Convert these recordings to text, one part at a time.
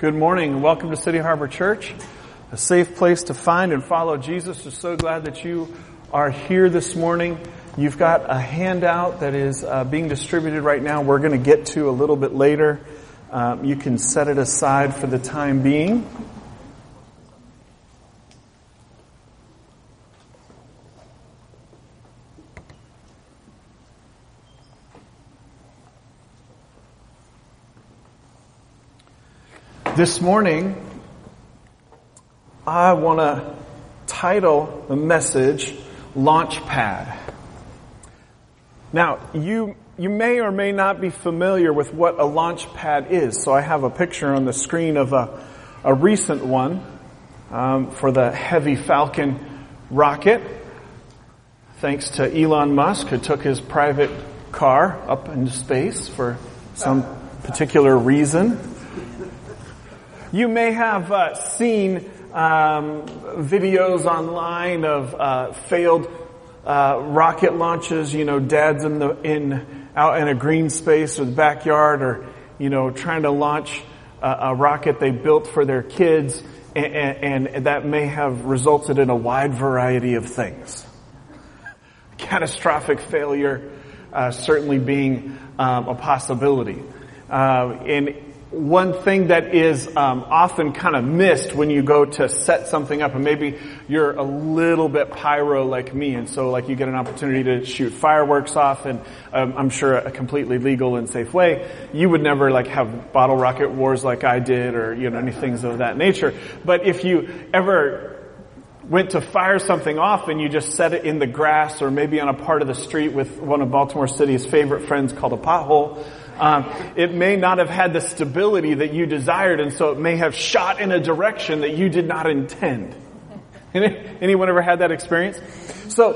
Good morning and welcome to City Harbor Church, a safe place to find and follow Jesus. We're so glad that you are here this morning. You've got a handout that is uh, being distributed right now. We're going to get to a little bit later. Um, you can set it aside for the time being. This morning, I want to title the message Launchpad. Now, you, you may or may not be familiar with what a launchpad is. So I have a picture on the screen of a, a recent one um, for the Heavy Falcon rocket. Thanks to Elon Musk, who took his private car up into space for some particular reason. You may have uh, seen um, videos online of uh, failed uh, rocket launches. You know, dads in the in out in a green space or the backyard, or you know, trying to launch a, a rocket they built for their kids, and, and, and that may have resulted in a wide variety of things. Catastrophic failure uh, certainly being um, a possibility. Uh, and one thing that is um, often kind of missed when you go to set something up, and maybe you're a little bit pyro like me, and so like you get an opportunity to shoot fireworks off, and um, I'm sure a completely legal and safe way. You would never like have bottle rocket wars like I did, or you know any things of that nature. But if you ever went to fire something off and you just set it in the grass or maybe on a part of the street with one of Baltimore City's favorite friends called a pothole, um, it may not have had the stability that you desired, and so it may have shot in a direction that you did not intend. Anyone ever had that experience? So,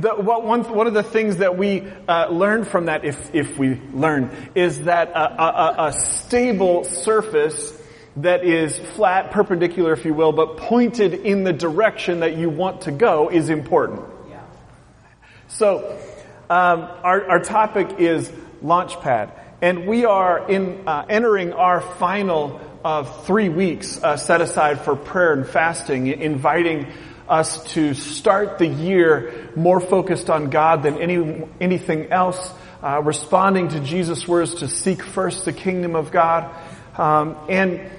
the, what, one, one of the things that we uh, learn from that, if, if we learn, is that a, a, a stable surface that is flat, perpendicular, if you will, but pointed in the direction that you want to go is important. Yeah. So, um, our, our topic is Launchpad. And we are in uh, entering our final uh, three weeks uh, set aside for prayer and fasting, inviting us to start the year more focused on God than any anything else, uh, responding to Jesus' words to seek first the kingdom of God, um, and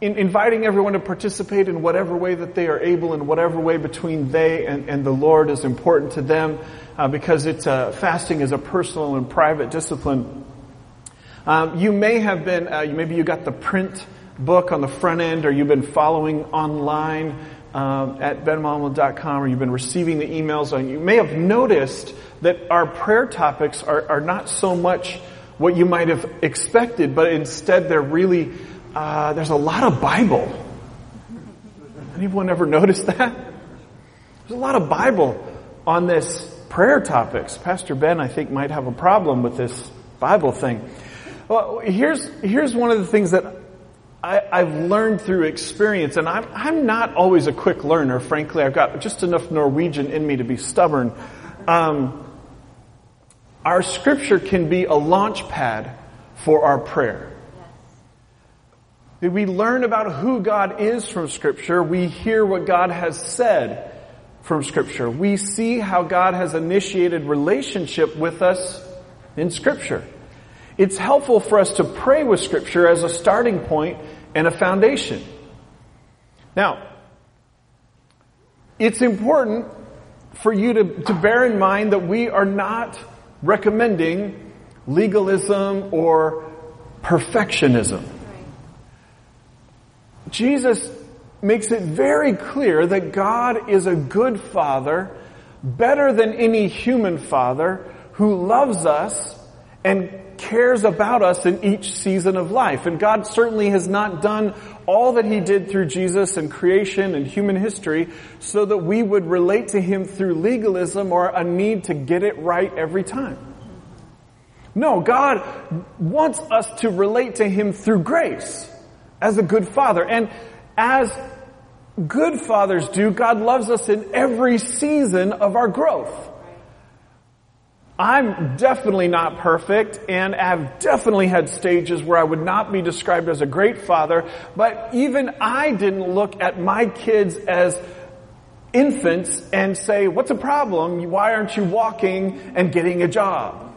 in inviting everyone to participate in whatever way that they are able, in whatever way between they and, and the Lord is important to them uh, because it's uh, fasting is a personal and private discipline. Um, you may have been, uh, maybe you got the print book on the front end, or you've been following online um, at benmalmo.com, or you've been receiving the emails. And you may have noticed that our prayer topics are, are not so much what you might have expected, but instead they're really uh, there's a lot of Bible. Anyone ever noticed that? There's a lot of Bible on this prayer topics. Pastor Ben, I think, might have a problem with this Bible thing. Well, here's, here's one of the things that I, have learned through experience, and I'm, I'm not always a quick learner, frankly. I've got just enough Norwegian in me to be stubborn. Um, our scripture can be a launch pad for our prayer. We learn about who God is from scripture. We hear what God has said from scripture. We see how God has initiated relationship with us in scripture. It's helpful for us to pray with scripture as a starting point and a foundation. Now, it's important for you to, to bear in mind that we are not recommending legalism or perfectionism. Jesus makes it very clear that God is a good father, better than any human father, who loves us and cares about us in each season of life. And God certainly has not done all that He did through Jesus and creation and human history so that we would relate to Him through legalism or a need to get it right every time. No, God wants us to relate to Him through grace as a good father. And as good fathers do, God loves us in every season of our growth. I'm definitely not perfect and I've definitely had stages where I would not be described as a great father, but even I didn't look at my kids as infants and say, what's the problem? Why aren't you walking and getting a job?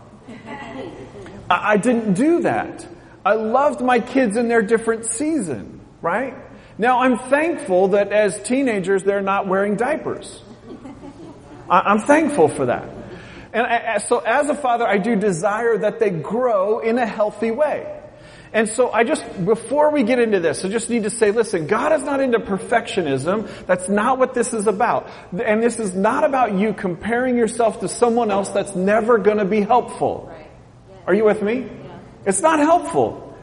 I didn't do that. I loved my kids in their different season, right? Now I'm thankful that as teenagers they're not wearing diapers. I'm thankful for that. And so as a father, I do desire that they grow in a healthy way. And so I just, before we get into this, I just need to say, listen, God is not into perfectionism. That's not what this is about. And this is not about you comparing yourself to someone else that's never going to be helpful. Are you with me? It's not helpful.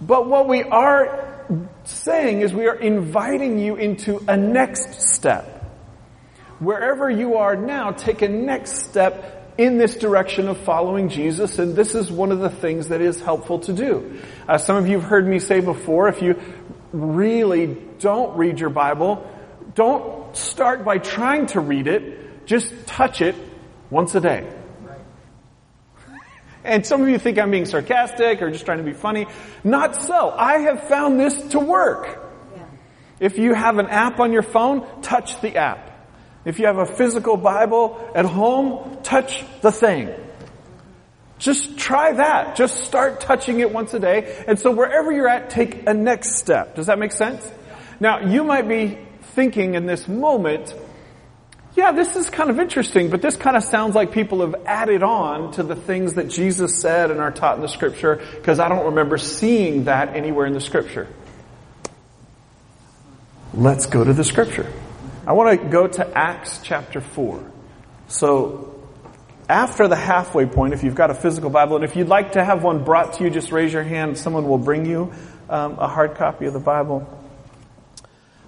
But what we are saying is we are inviting you into a next step. Wherever you are now, take a next step in this direction of following Jesus, and this is one of the things that is helpful to do. Uh, some of you have heard me say before, if you really don't read your Bible, don't start by trying to read it, just touch it once a day. And some of you think I'm being sarcastic or just trying to be funny. Not so. I have found this to work. If you have an app on your phone, touch the app. If you have a physical Bible at home, touch the thing. Just try that. Just start touching it once a day. And so wherever you're at, take a next step. Does that make sense? Now, you might be thinking in this moment, yeah, this is kind of interesting, but this kind of sounds like people have added on to the things that Jesus said and are taught in the scripture, because I don't remember seeing that anywhere in the scripture. Let's go to the scripture. I want to go to Acts chapter 4. So, after the halfway point, if you've got a physical Bible, and if you'd like to have one brought to you, just raise your hand. Someone will bring you um, a hard copy of the Bible.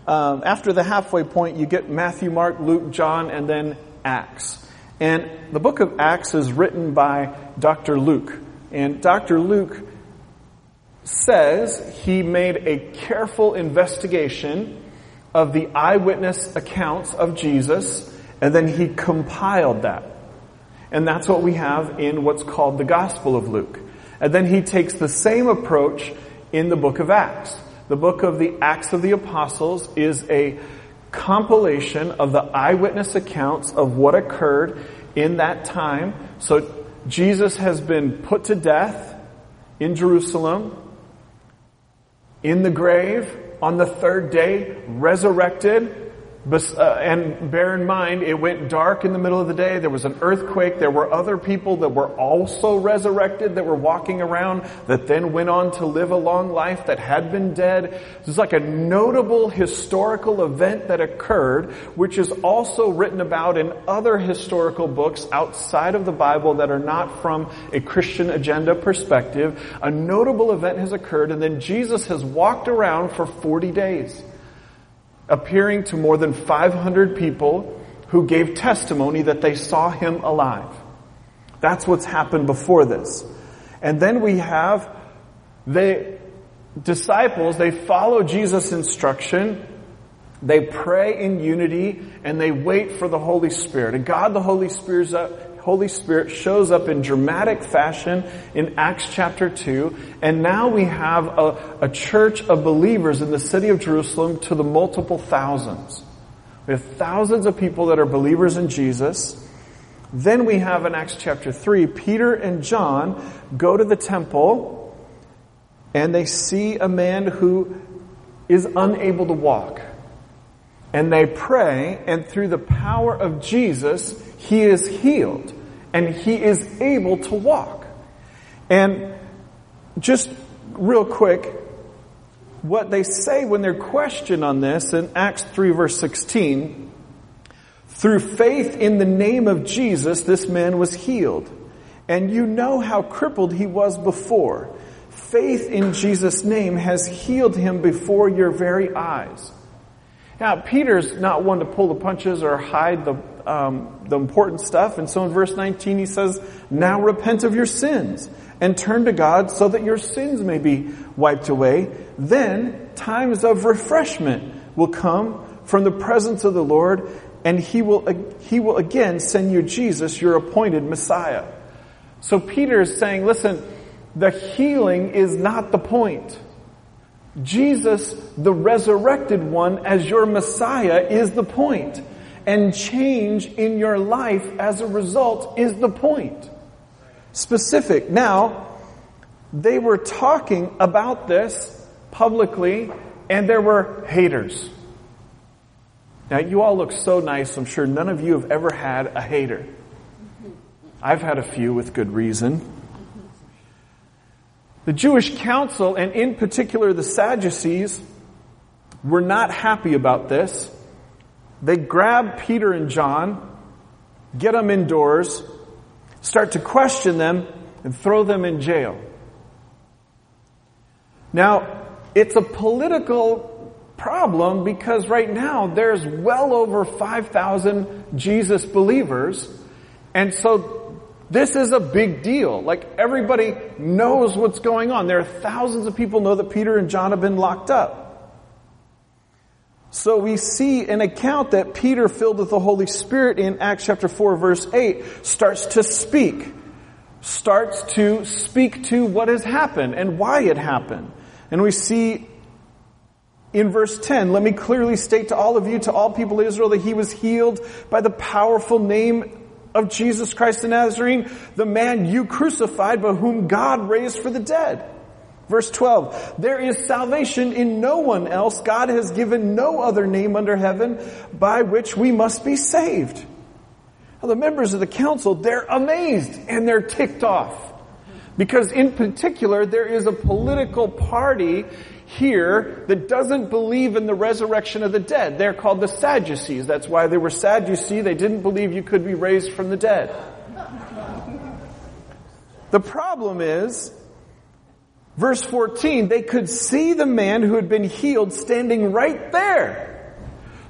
Um, after the halfway point, you get Matthew, Mark, Luke, John, and then Acts. And the book of Acts is written by Dr. Luke. And Dr. Luke says he made a careful investigation of the eyewitness accounts of Jesus, and then he compiled that. And that's what we have in what's called the Gospel of Luke. And then he takes the same approach in the book of Acts. The book of the Acts of the Apostles is a compilation of the eyewitness accounts of what occurred in that time. So Jesus has been put to death in Jerusalem, in the grave, on the third day, resurrected, Uh, and bear in mind, it went dark in the middle of the day. There was an earthquake. There were other people that were also resurrected that were walking around that then went on to live a long life that had been dead. It's like a notable historical event that occurred, which is also written about in other historical books outside of the Bible that are not from a Christian agenda perspective. A notable event has occurred and then Jesus has walked around for 40 days appearing to more than 500 people who gave testimony that they saw him alive. That's what's happened before this. And then we have the disciples, they follow Jesus' instruction, they pray in unity, and they wait for the Holy Spirit. And God the Holy Spirit Holy Spirit shows up in dramatic fashion in Acts chapter 2. And now we have a, a church of believers in the city of Jerusalem to the multiple thousands. We have thousands of people that are believers in Jesus. Then we have in Acts chapter 3, Peter and John go to the temple and they see a man who is unable to walk. And they pray, and through the power of Jesus, he is healed and he is able to walk. And just real quick, what they say when they're questioned on this in Acts 3 verse 16, through faith in the name of Jesus, this man was healed. And you know how crippled he was before. Faith in Jesus' name has healed him before your very eyes. Now, Peter's not one to pull the punches or hide the, um, the important stuff. And so in verse 19 he says, Now repent of your sins and turn to God so that your sins may be wiped away. Then times of refreshment will come from the presence of the Lord and he will, he will again send you Jesus, your appointed Messiah. So Peter is saying, listen, the healing is not the point. Jesus, the resurrected one, as your Messiah is the point. And change in your life as a result is the point. Specific. Now, they were talking about this publicly and there were haters. Now, you all look so nice. I'm sure none of you have ever had a hater. I've had a few with good reason. The Jewish council, and in particular the Sadducees, were not happy about this. They grab Peter and John, get them indoors, start to question them, and throw them in jail. Now, it's a political problem because right now there's well over 5,000 Jesus believers. And so this is a big deal. Like everybody knows what's going on. There are thousands of people know that Peter and John have been locked up. So we see an account that Peter filled with the Holy Spirit in Acts chapter 4 verse 8 starts to speak. Starts to speak to what has happened and why it happened. And we see in verse 10, let me clearly state to all of you, to all people of Israel, that he was healed by the powerful name of Jesus Christ the Nazarene, the man you crucified, but whom God raised for the dead. Verse 12, there is salvation in no one else. God has given no other name under heaven by which we must be saved. Now, the members of the council, they're amazed and they're ticked off. Because in particular, there is a political party here that doesn't believe in the resurrection of the dead. They're called the Sadducees. That's why they were sad, you see. They didn't believe you could be raised from the dead. The problem is, verse 14, they could see the man who had been healed standing right there.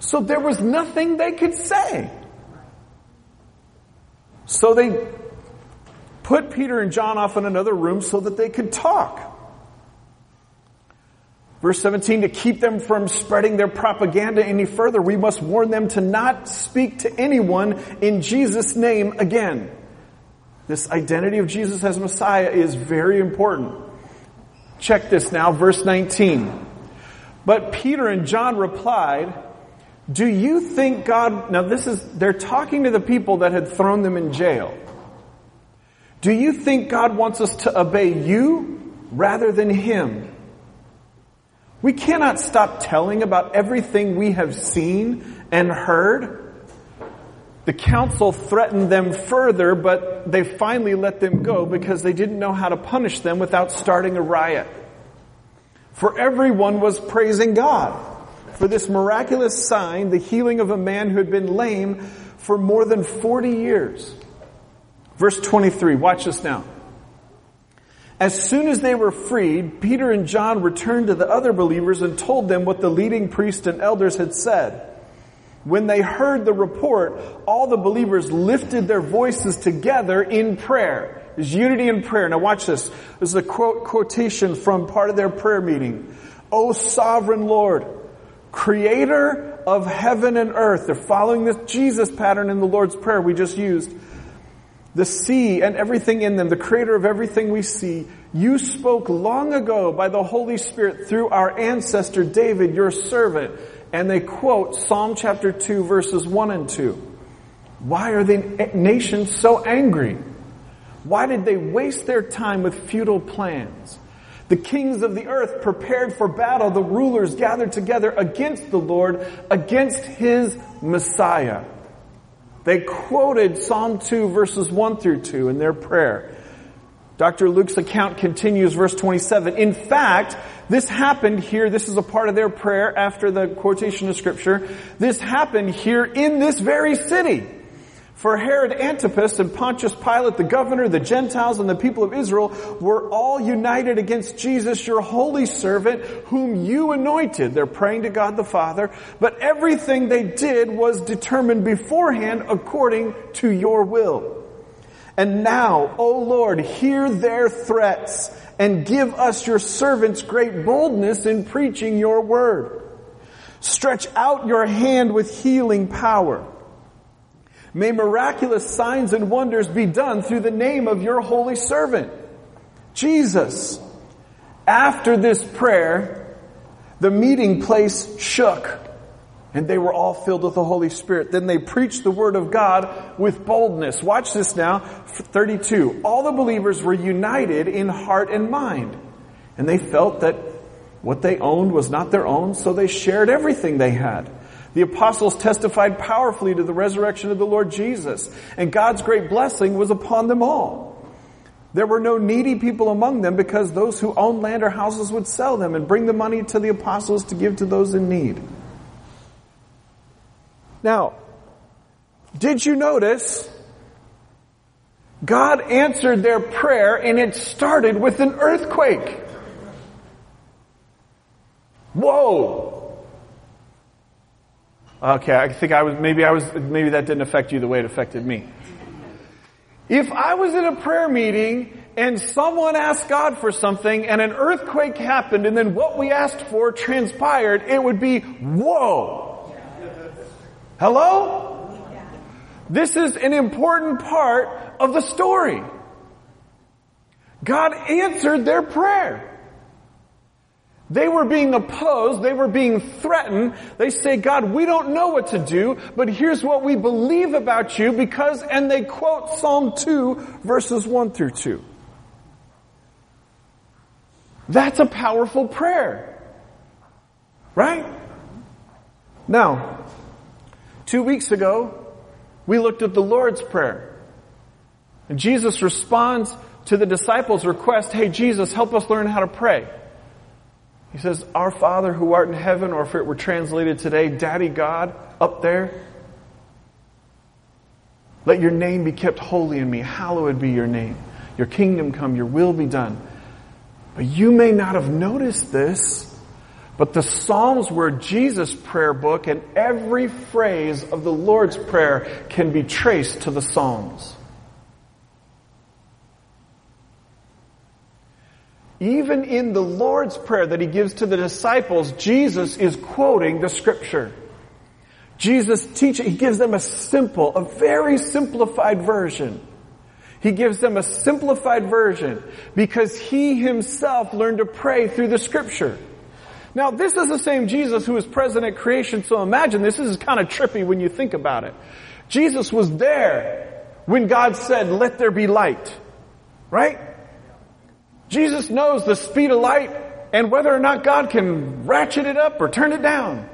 So there was nothing they could say. So they put Peter and John off in another room so that they could talk. Verse 17, to keep them from spreading their propaganda any further, we must warn them to not speak to anyone in Jesus' name again. This identity of Jesus as Messiah is very important. Check this now, verse 19. But Peter and John replied, do you think God, now this is, they're talking to the people that had thrown them in jail. Do you think God wants us to obey you rather than Him? We cannot stop telling about everything we have seen and heard. The council threatened them further, but they finally let them go because they didn't know how to punish them without starting a riot. For everyone was praising God for this miraculous sign, the healing of a man who had been lame for more than 40 years. Verse 23, watch this now. As soon as they were freed, Peter and John returned to the other believers and told them what the leading priests and elders had said. When they heard the report, all the believers lifted their voices together in prayer. There's unity in prayer. Now watch this. This is a quote, quotation from part of their prayer meeting. O sovereign Lord, creator of heaven and earth. They're following this Jesus pattern in the Lord's Prayer we just used the sea and everything in them, the creator of everything we see, you spoke long ago by the Holy Spirit through our ancestor David, your servant. And they quote Psalm chapter 2 verses 1 and 2. Why are the nations so angry? Why did they waste their time with futile plans? The kings of the earth prepared for battle. The rulers gathered together against the Lord, against his Messiah. They quoted Psalm 2 verses 1 through 2 in their prayer. Dr. Luke's account continues verse 27. In fact, this happened here. This is a part of their prayer after the quotation of scripture. This happened here in this very city. For Herod Antipas and Pontius Pilate, the governor, the Gentiles, and the people of Israel were all united against Jesus, your holy servant, whom you anointed. They're praying to God the Father, but everything they did was determined beforehand according to your will. And now, O Lord, hear their threats and give us your servants great boldness in preaching your word. Stretch out your hand with healing power May miraculous signs and wonders be done through the name of your holy servant, Jesus. After this prayer, the meeting place shook and they were all filled with the Holy Spirit. Then they preached the word of God with boldness. Watch this now. 32. All the believers were united in heart and mind. And they felt that what they owned was not their own, so they shared everything they had. The apostles testified powerfully to the resurrection of the Lord Jesus, and God's great blessing was upon them all. There were no needy people among them because those who owned land or houses would sell them and bring the money to the apostles to give to those in need. Now, did you notice God answered their prayer and it started with an earthquake? Whoa! Okay, I think I was, maybe I was, maybe that didn't affect you the way it affected me. If I was in a prayer meeting and someone asked God for something and an earthquake happened and then what we asked for transpired, it would be, whoa! Hello? This is an important part of the story. God answered their prayer. They were being opposed. They were being threatened. They say, God, we don't know what to do, but here's what we believe about you because, and they quote Psalm 2 verses 1 through 2. That's a powerful prayer. Right? Now, two weeks ago, we looked at the Lord's Prayer. And Jesus responds to the disciples' request, hey Jesus, help us learn how to pray. He says, Our Father who art in heaven, or if it were translated today, Daddy God, up there. Let your name be kept holy in me. Hallowed be your name. Your kingdom come, your will be done. But you may not have noticed this, but the Psalms were Jesus' prayer book, and every phrase of the Lord's Prayer can be traced to the Psalms. Even in the Lord's Prayer that He gives to the disciples, Jesus is quoting the Scripture. Jesus teaches, He gives them a simple, a very simplified version. He gives them a simplified version because He Himself learned to pray through the Scripture. Now, this is the same Jesus who was present at creation, so imagine this is kind of trippy when you think about it. Jesus was there when God said, let there be light. Right? Jesus knows the speed of light and whether or not God can ratchet it up or turn it down.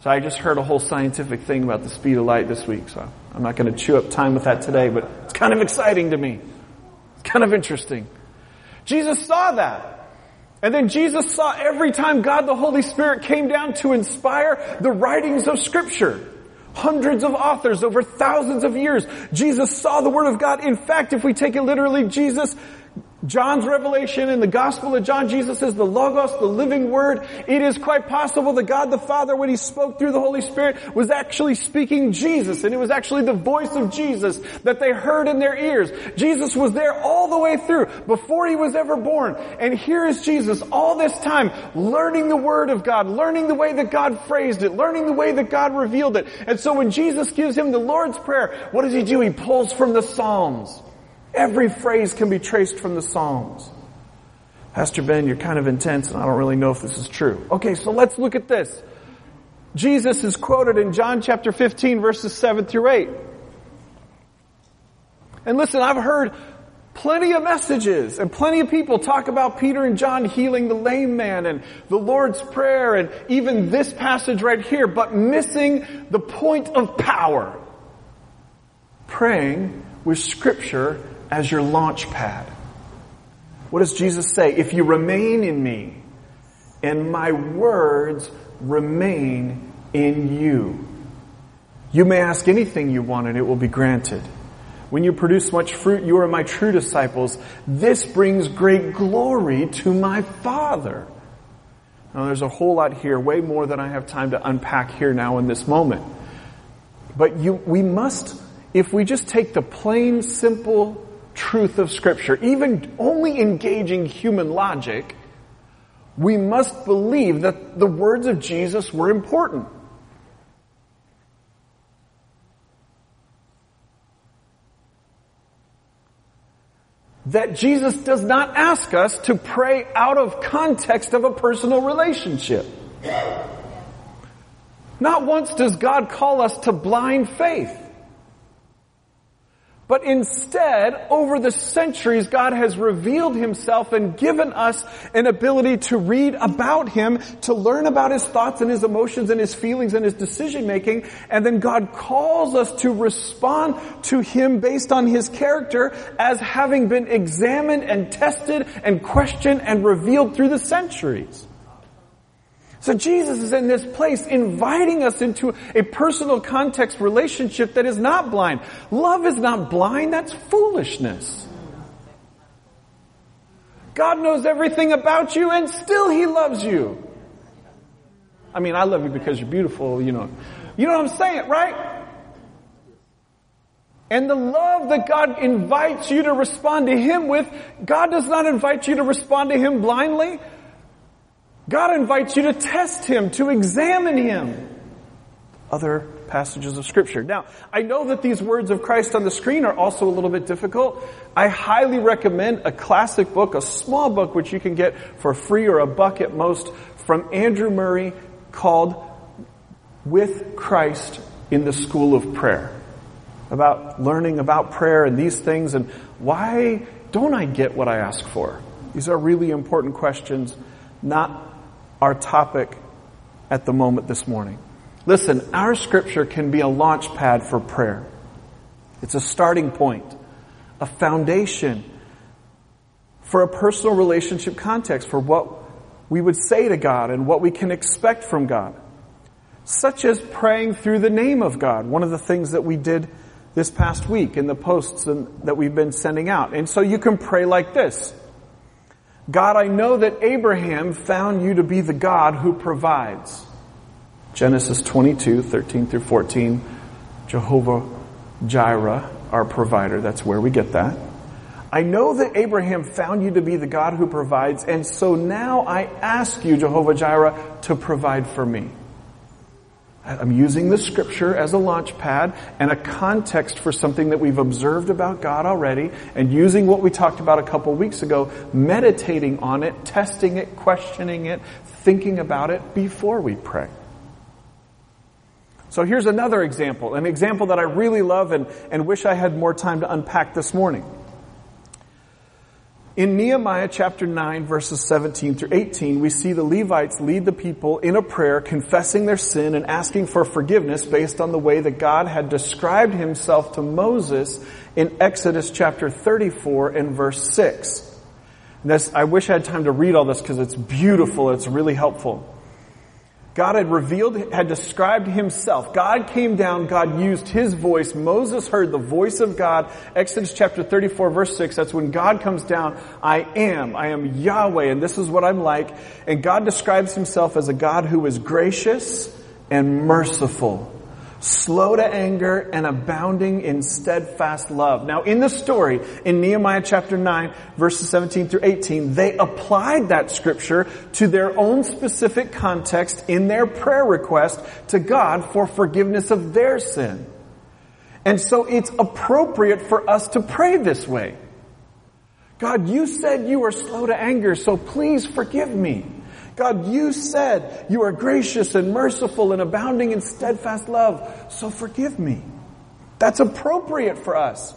So I just heard a whole scientific thing about the speed of light this week, so I'm not going to chew up time with that today, but it's kind of exciting to me. It's kind of interesting. Jesus saw that. And then Jesus saw every time God the Holy Spirit came down to inspire the writings of scripture. Hundreds of authors over thousands of years. Jesus saw the Word of God. In fact, if we take it literally, Jesus John's revelation in the Gospel of John, Jesus is the Logos, the living Word. It is quite possible that God the Father, when He spoke through the Holy Spirit, was actually speaking Jesus, and it was actually the voice of Jesus that they heard in their ears. Jesus was there all the way through, before He was ever born. And here is Jesus all this time, learning the Word of God, learning the way that God phrased it, learning the way that God revealed it. And so when Jesus gives Him the Lord's Prayer, what does He do? He pulls from the Psalms. Every phrase can be traced from the Psalms. Pastor Ben, you're kind of intense and I don't really know if this is true. Okay, so let's look at this. Jesus is quoted in John chapter 15 verses 7 through 8. And listen, I've heard plenty of messages and plenty of people talk about Peter and John healing the lame man and the Lord's Prayer and even this passage right here, but missing the point of power. Praying with scripture as your launch pad. What does Jesus say? If you remain in me and my words remain in you, you may ask anything you want and it will be granted. When you produce much fruit, you are my true disciples. This brings great glory to my Father. Now there's a whole lot here, way more than I have time to unpack here now in this moment. But you, we must, if we just take the plain, simple truth of scripture, even only engaging human logic, we must believe that the words of Jesus were important. That Jesus does not ask us to pray out of context of a personal relationship. Not once does God call us to blind faith. But instead, over the centuries, God has revealed Himself and given us an ability to read about Him, to learn about His thoughts and His emotions and His feelings and His decision making, and then God calls us to respond to Him based on His character as having been examined and tested and questioned and revealed through the centuries. So Jesus is in this place inviting us into a personal context relationship that is not blind. Love is not blind, that's foolishness. God knows everything about you and still He loves you. I mean, I love you because you're beautiful, you know. You know what I'm saying, right? And the love that God invites you to respond to Him with, God does not invite you to respond to Him blindly. God invites you to test Him, to examine Him. Other passages of scripture. Now, I know that these words of Christ on the screen are also a little bit difficult. I highly recommend a classic book, a small book which you can get for free or a buck at most from Andrew Murray called With Christ in the School of Prayer. About learning about prayer and these things and why don't I get what I ask for? These are really important questions, not our topic at the moment this morning. Listen, our scripture can be a launch pad for prayer. It's a starting point, a foundation for a personal relationship context for what we would say to God and what we can expect from God. Such as praying through the name of God, one of the things that we did this past week in the posts that we've been sending out. And so you can pray like this. God, I know that Abraham found you to be the God who provides. Genesis 22, 13 through 14. Jehovah Jireh, our provider. That's where we get that. I know that Abraham found you to be the God who provides, and so now I ask you, Jehovah Jireh, to provide for me. I'm using the scripture as a launch pad and a context for something that we've observed about God already and using what we talked about a couple weeks ago, meditating on it, testing it, questioning it, thinking about it before we pray. So here's another example, an example that I really love and, and wish I had more time to unpack this morning. In Nehemiah chapter 9 verses 17 through 18, we see the Levites lead the people in a prayer confessing their sin and asking for forgiveness based on the way that God had described himself to Moses in Exodus chapter 34 and verse 6. This, I wish I had time to read all this because it's beautiful, it's really helpful. God had revealed, had described himself. God came down, God used his voice. Moses heard the voice of God. Exodus chapter 34 verse 6, that's when God comes down. I am, I am Yahweh, and this is what I'm like. And God describes himself as a God who is gracious and merciful slow to anger, and abounding in steadfast love. Now in the story, in Nehemiah chapter 9, verses 17 through 18, they applied that scripture to their own specific context in their prayer request to God for forgiveness of their sin. And so it's appropriate for us to pray this way. God, you said you are slow to anger, so please forgive me. God, you said you are gracious and merciful and abounding in steadfast love, so forgive me. That's appropriate for us.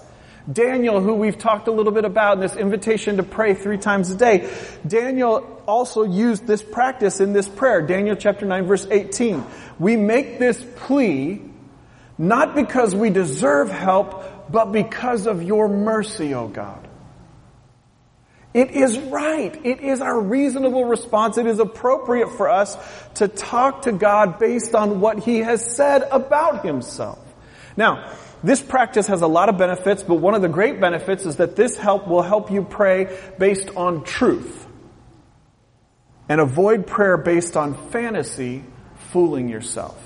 Daniel, who we've talked a little bit about in this invitation to pray three times a day, Daniel also used this practice in this prayer. Daniel chapter 9 verse 18. We make this plea not because we deserve help, but because of your mercy, O God. It is right. It is our reasonable response. It is appropriate for us to talk to God based on what He has said about Himself. Now, this practice has a lot of benefits, but one of the great benefits is that this help will help you pray based on truth and avoid prayer based on fantasy, fooling yourself.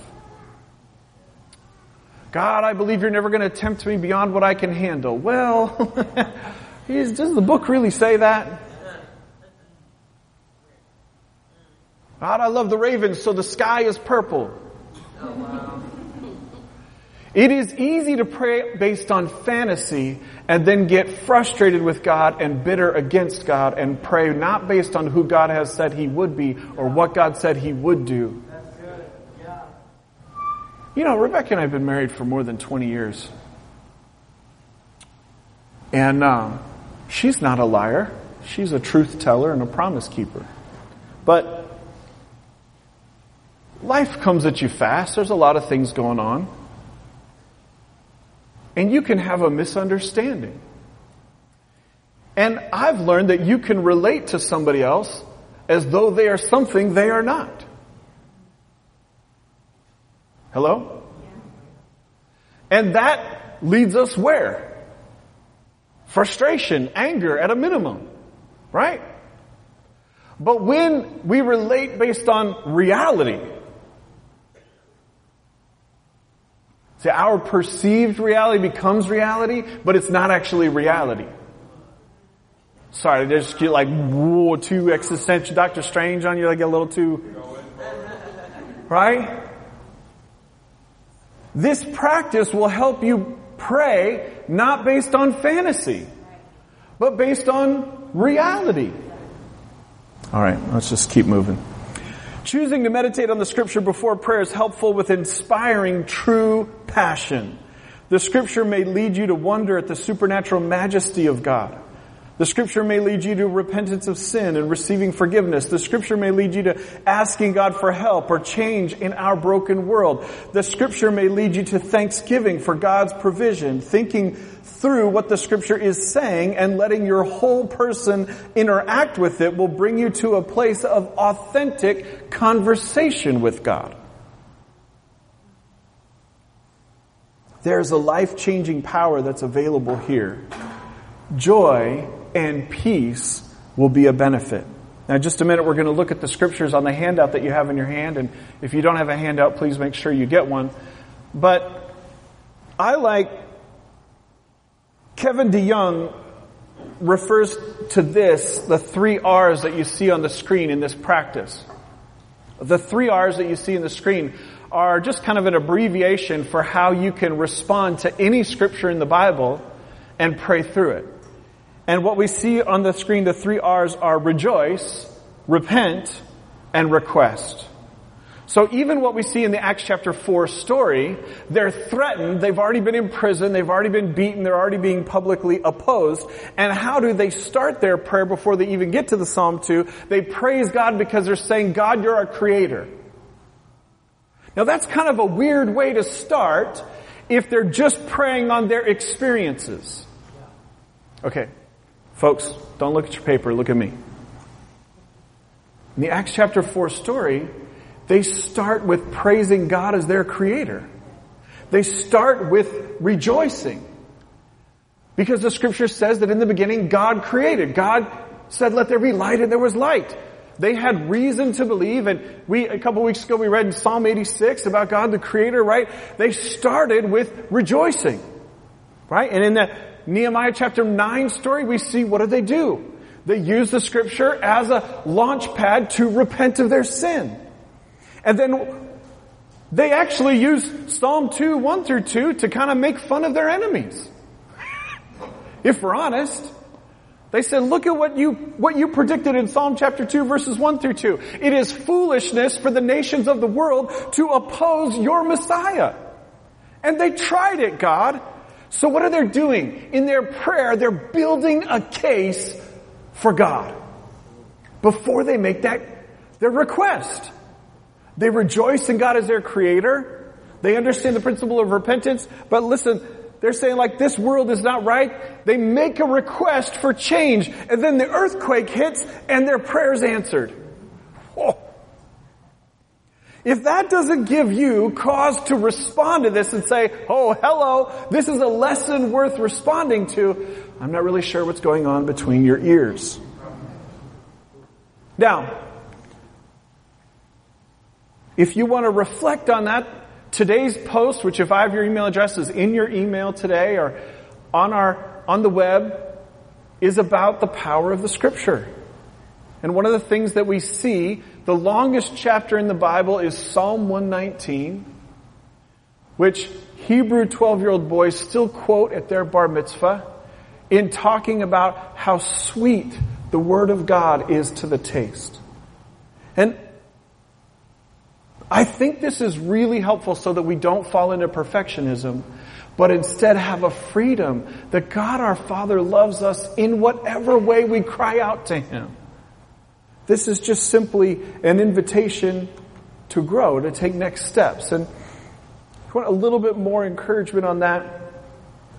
God, I believe you're never going to tempt me beyond what I can handle. Well, Does the book really say that? God, I love the ravens, so the sky is purple. It is easy to pray based on fantasy and then get frustrated with God and bitter against God and pray not based on who God has said He would be or what God said He would do. You know, Rebecca and I have been married for more than 20 years. And um, she's not a liar. She's a truth teller and a promise keeper. But life comes at you fast. There's a lot of things going on. And you can have a misunderstanding. And I've learned that you can relate to somebody else as though they are something they are not. Hello? And that leads us where? Frustration, anger at a minimum. Right? But when we relate based on reality, see, our perceived reality becomes reality, but it's not actually reality. Sorry, I just get like, whoa, too existential, Doctor Strange on you, like a little too, right? This practice will help you pray not based on fantasy, but based on reality. All right, let's just keep moving. Choosing to meditate on the scripture before prayer is helpful with inspiring true passion. The scripture may lead you to wonder at the supernatural majesty of God. The scripture may lead you to repentance of sin and receiving forgiveness. The scripture may lead you to asking God for help or change in our broken world. The scripture may lead you to thanksgiving for God's provision, thinking through what the scripture is saying and letting your whole person interact with it will bring you to a place of authentic conversation with God. There's a life-changing power that's available here. Joy and peace will be a benefit. Now, just a minute, we're going to look at the scriptures on the handout that you have in your hand. And if you don't have a handout, please make sure you get one. But I like Kevin DeYoung refers to this, the three R's that you see on the screen in this practice. The three R's that you see in the screen are just kind of an abbreviation for how you can respond to any scripture in the Bible and pray through it. And what we see on the screen, the three R's are rejoice, repent, and request. So even what we see in the Acts chapter 4 story, they're threatened, they've already been in prison, they've already been beaten, they're already being publicly opposed. And how do they start their prayer before they even get to the Psalm 2? They praise God because they're saying, God, you're our creator. Now that's kind of a weird way to start if they're just praying on their experiences. Okay. Folks, don't look at your paper, look at me. In the Acts chapter 4 story, they start with praising God as their creator. They start with rejoicing. Because the scripture says that in the beginning God created. God said, let there be light and there was light. They had reason to believe and we, a couple weeks ago we read in Psalm 86 about God the creator, right? They started with rejoicing. Right? And in the Nehemiah chapter 9 story, we see what do they do? They use the scripture as a launch pad to repent of their sin. And then they actually use Psalm 2, 1 through 2 to kind of make fun of their enemies. if we're honest. They said, look at what you, what you predicted in Psalm chapter 2 verses 1 through 2. It is foolishness for the nations of the world to oppose your Messiah. And they tried it, God. So what are they doing? In their prayer, they're building a case for God. Before they make that their request. They rejoice in God as their creator. They understand the principle of repentance. But listen, they're saying like this world is not right. They make a request for change and then the earthquake hits and their prayers answered. If that doesn't give you cause to respond to this and say, oh, hello, this is a lesson worth responding to, I'm not really sure what's going on between your ears. Now, if you want to reflect on that, today's post, which if I have your email address is in your email today or on our, on the web, is about the power of the scripture. And one of the things that we see, the longest chapter in the Bible is Psalm 119. which Hebrew 12 year old boys still quote at their bar mitzvah in talking about how sweet the Word of God is to the taste. And I think this is really helpful so that we don't fall into perfectionism, but instead have a freedom that God our Father loves us in whatever way we cry out to Him. This is just simply an invitation to grow, to take next steps. And if you want a little bit more encouragement on that,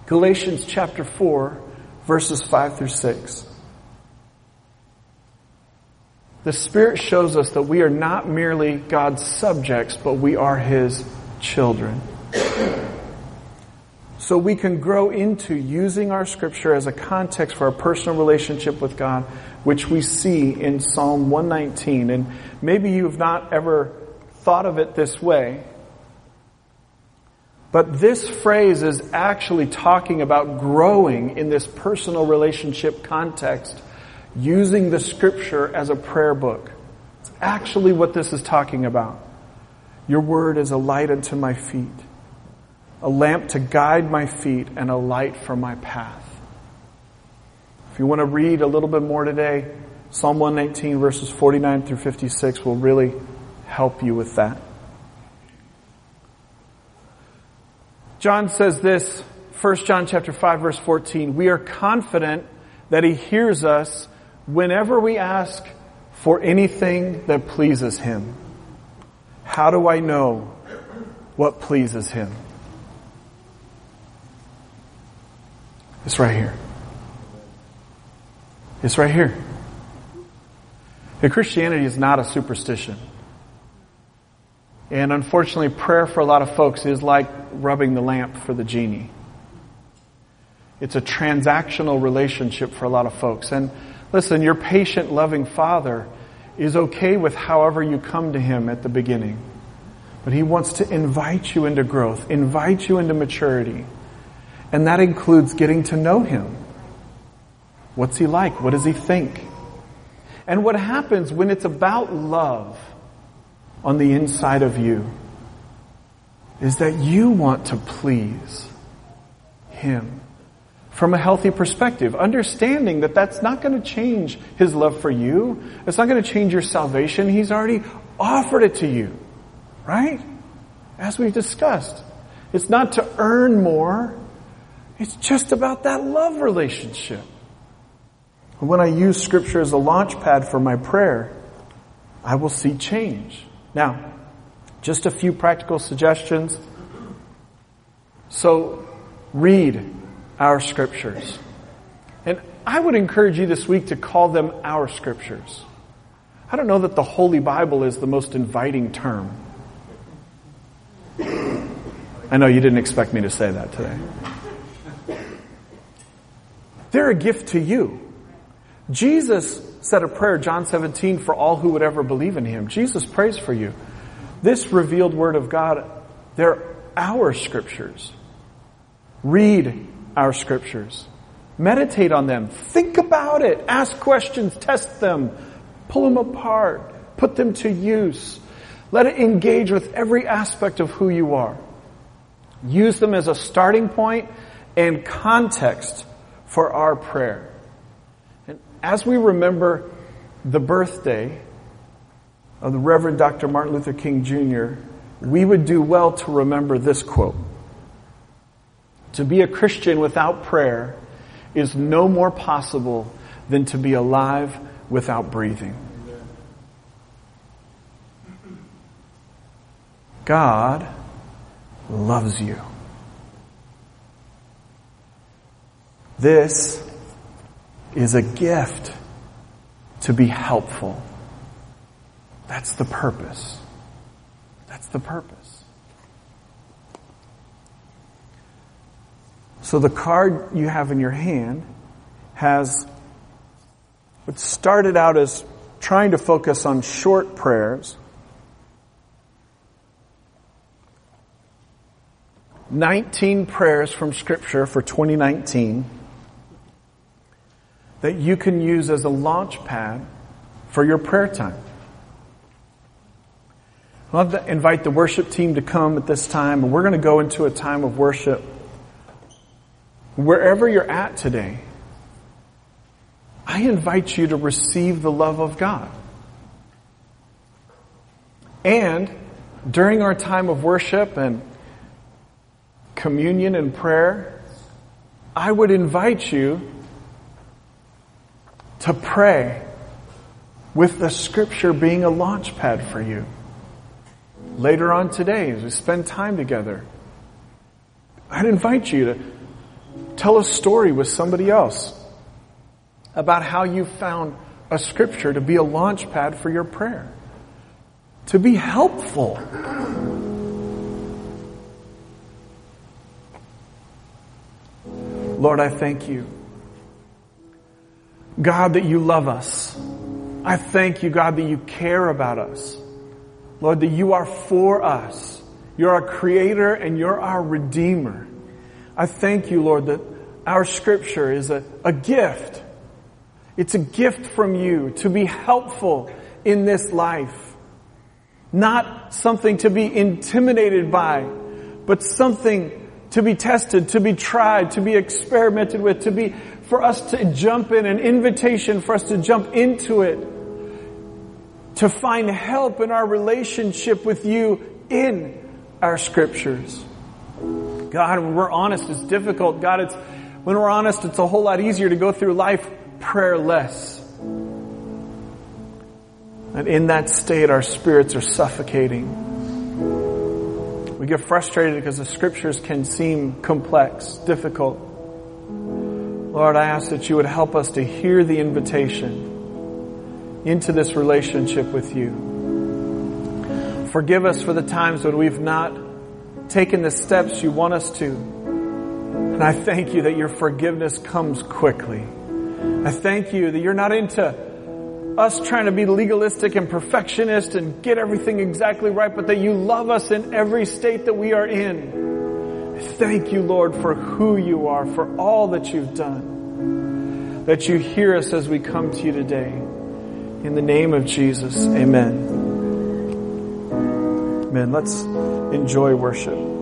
Galatians chapter 4, verses 5 through 6. The Spirit shows us that we are not merely God's subjects, but we are His children. So we can grow into using our scripture as a context for our personal relationship with God, which we see in Psalm 119. And maybe you've not ever thought of it this way. But this phrase is actually talking about growing in this personal relationship context using the scripture as a prayer book. It's actually what this is talking about. Your word is a light unto my feet, a lamp to guide my feet, and a light for my path. You want to read a little bit more today, Psalm 119 verses 49 through 56 will really help you with that. John says this, 1 John chapter 5 verse 14, we are confident that he hears us whenever we ask for anything that pleases Him, how do I know what pleases Him? It's right here. It's right here. And Christianity is not a superstition. And unfortunately, prayer for a lot of folks is like rubbing the lamp for the genie. It's a transactional relationship for a lot of folks. And Listen, your patient, loving Father is okay with however you come to Him at the beginning. But He wants to invite you into growth, invite you into maturity. And that includes getting to know Him. What's He like? What does He think? And what happens when it's about love on the inside of you is that you want to please Him from a healthy perspective, understanding that that's not going to change His love for you. It's not going to change your salvation. He's already offered it to you. Right? As we've discussed. It's not to earn more. It's just about that love relationship. When I use scripture as a launch pad for my prayer, I will see change. Now, just a few practical suggestions. So, read our scriptures. And I would encourage you this week to call them our scriptures. I don't know that the Holy Bible is the most inviting term. I know you didn't expect me to say that today. They're a gift to you. Jesus said a prayer, John 17, for all who would ever believe in him. Jesus prays for you. This revealed word of God, they're our scriptures. Read our scriptures. Meditate on them. Think about it. Ask questions. Test them. Pull them apart. Put them to use. Let it engage with every aspect of who you are. Use them as a starting point and context for our prayer. As we remember the birthday of the Reverend Dr. Martin Luther King Jr., we would do well to remember this quote. To be a Christian without prayer is no more possible than to be alive without breathing. God loves you. This is a gift to be helpful. That's the purpose. That's the purpose. So the card you have in your hand has what started out as trying to focus on short prayers. 19 prayers from Scripture for 2019 that you can use as a launch pad for your prayer time. I'd love to invite the worship team to come at this time, and we're going to go into a time of worship. Wherever you're at today, I invite you to receive the love of God. And during our time of worship and communion and prayer, I would invite you to pray with the scripture being a launch pad for you. Later on today, as we spend time together, I'd invite you to tell a story with somebody else about how you found a scripture to be a launch pad for your prayer, to be helpful. Lord, I thank you. God, that you love us. I thank you, God, that you care about us. Lord, that you are for us. You're our creator and you're our redeemer. I thank you, Lord, that our scripture is a, a gift. It's a gift from you to be helpful in this life. Not something to be intimidated by, but something to be tested, to be tried, to be experimented with, to be, for us to jump in, an invitation for us to jump into it, to find help in our relationship with you in our scriptures. God, when we're honest, it's difficult. God, it's, when we're honest, it's a whole lot easier to go through life prayerless. And in that state, our spirits are suffocating. We get frustrated because the scriptures can seem complex, difficult. Lord, I ask that you would help us to hear the invitation into this relationship with you. Forgive us for the times when we've not taken the steps you want us to. And I thank you that your forgiveness comes quickly. I thank you that you're not into us trying to be legalistic and perfectionist and get everything exactly right, but that you love us in every state that we are in. Thank you, Lord, for who you are, for all that you've done. That you hear us as we come to you today. In the name of Jesus, amen. Amen. Let's enjoy worship.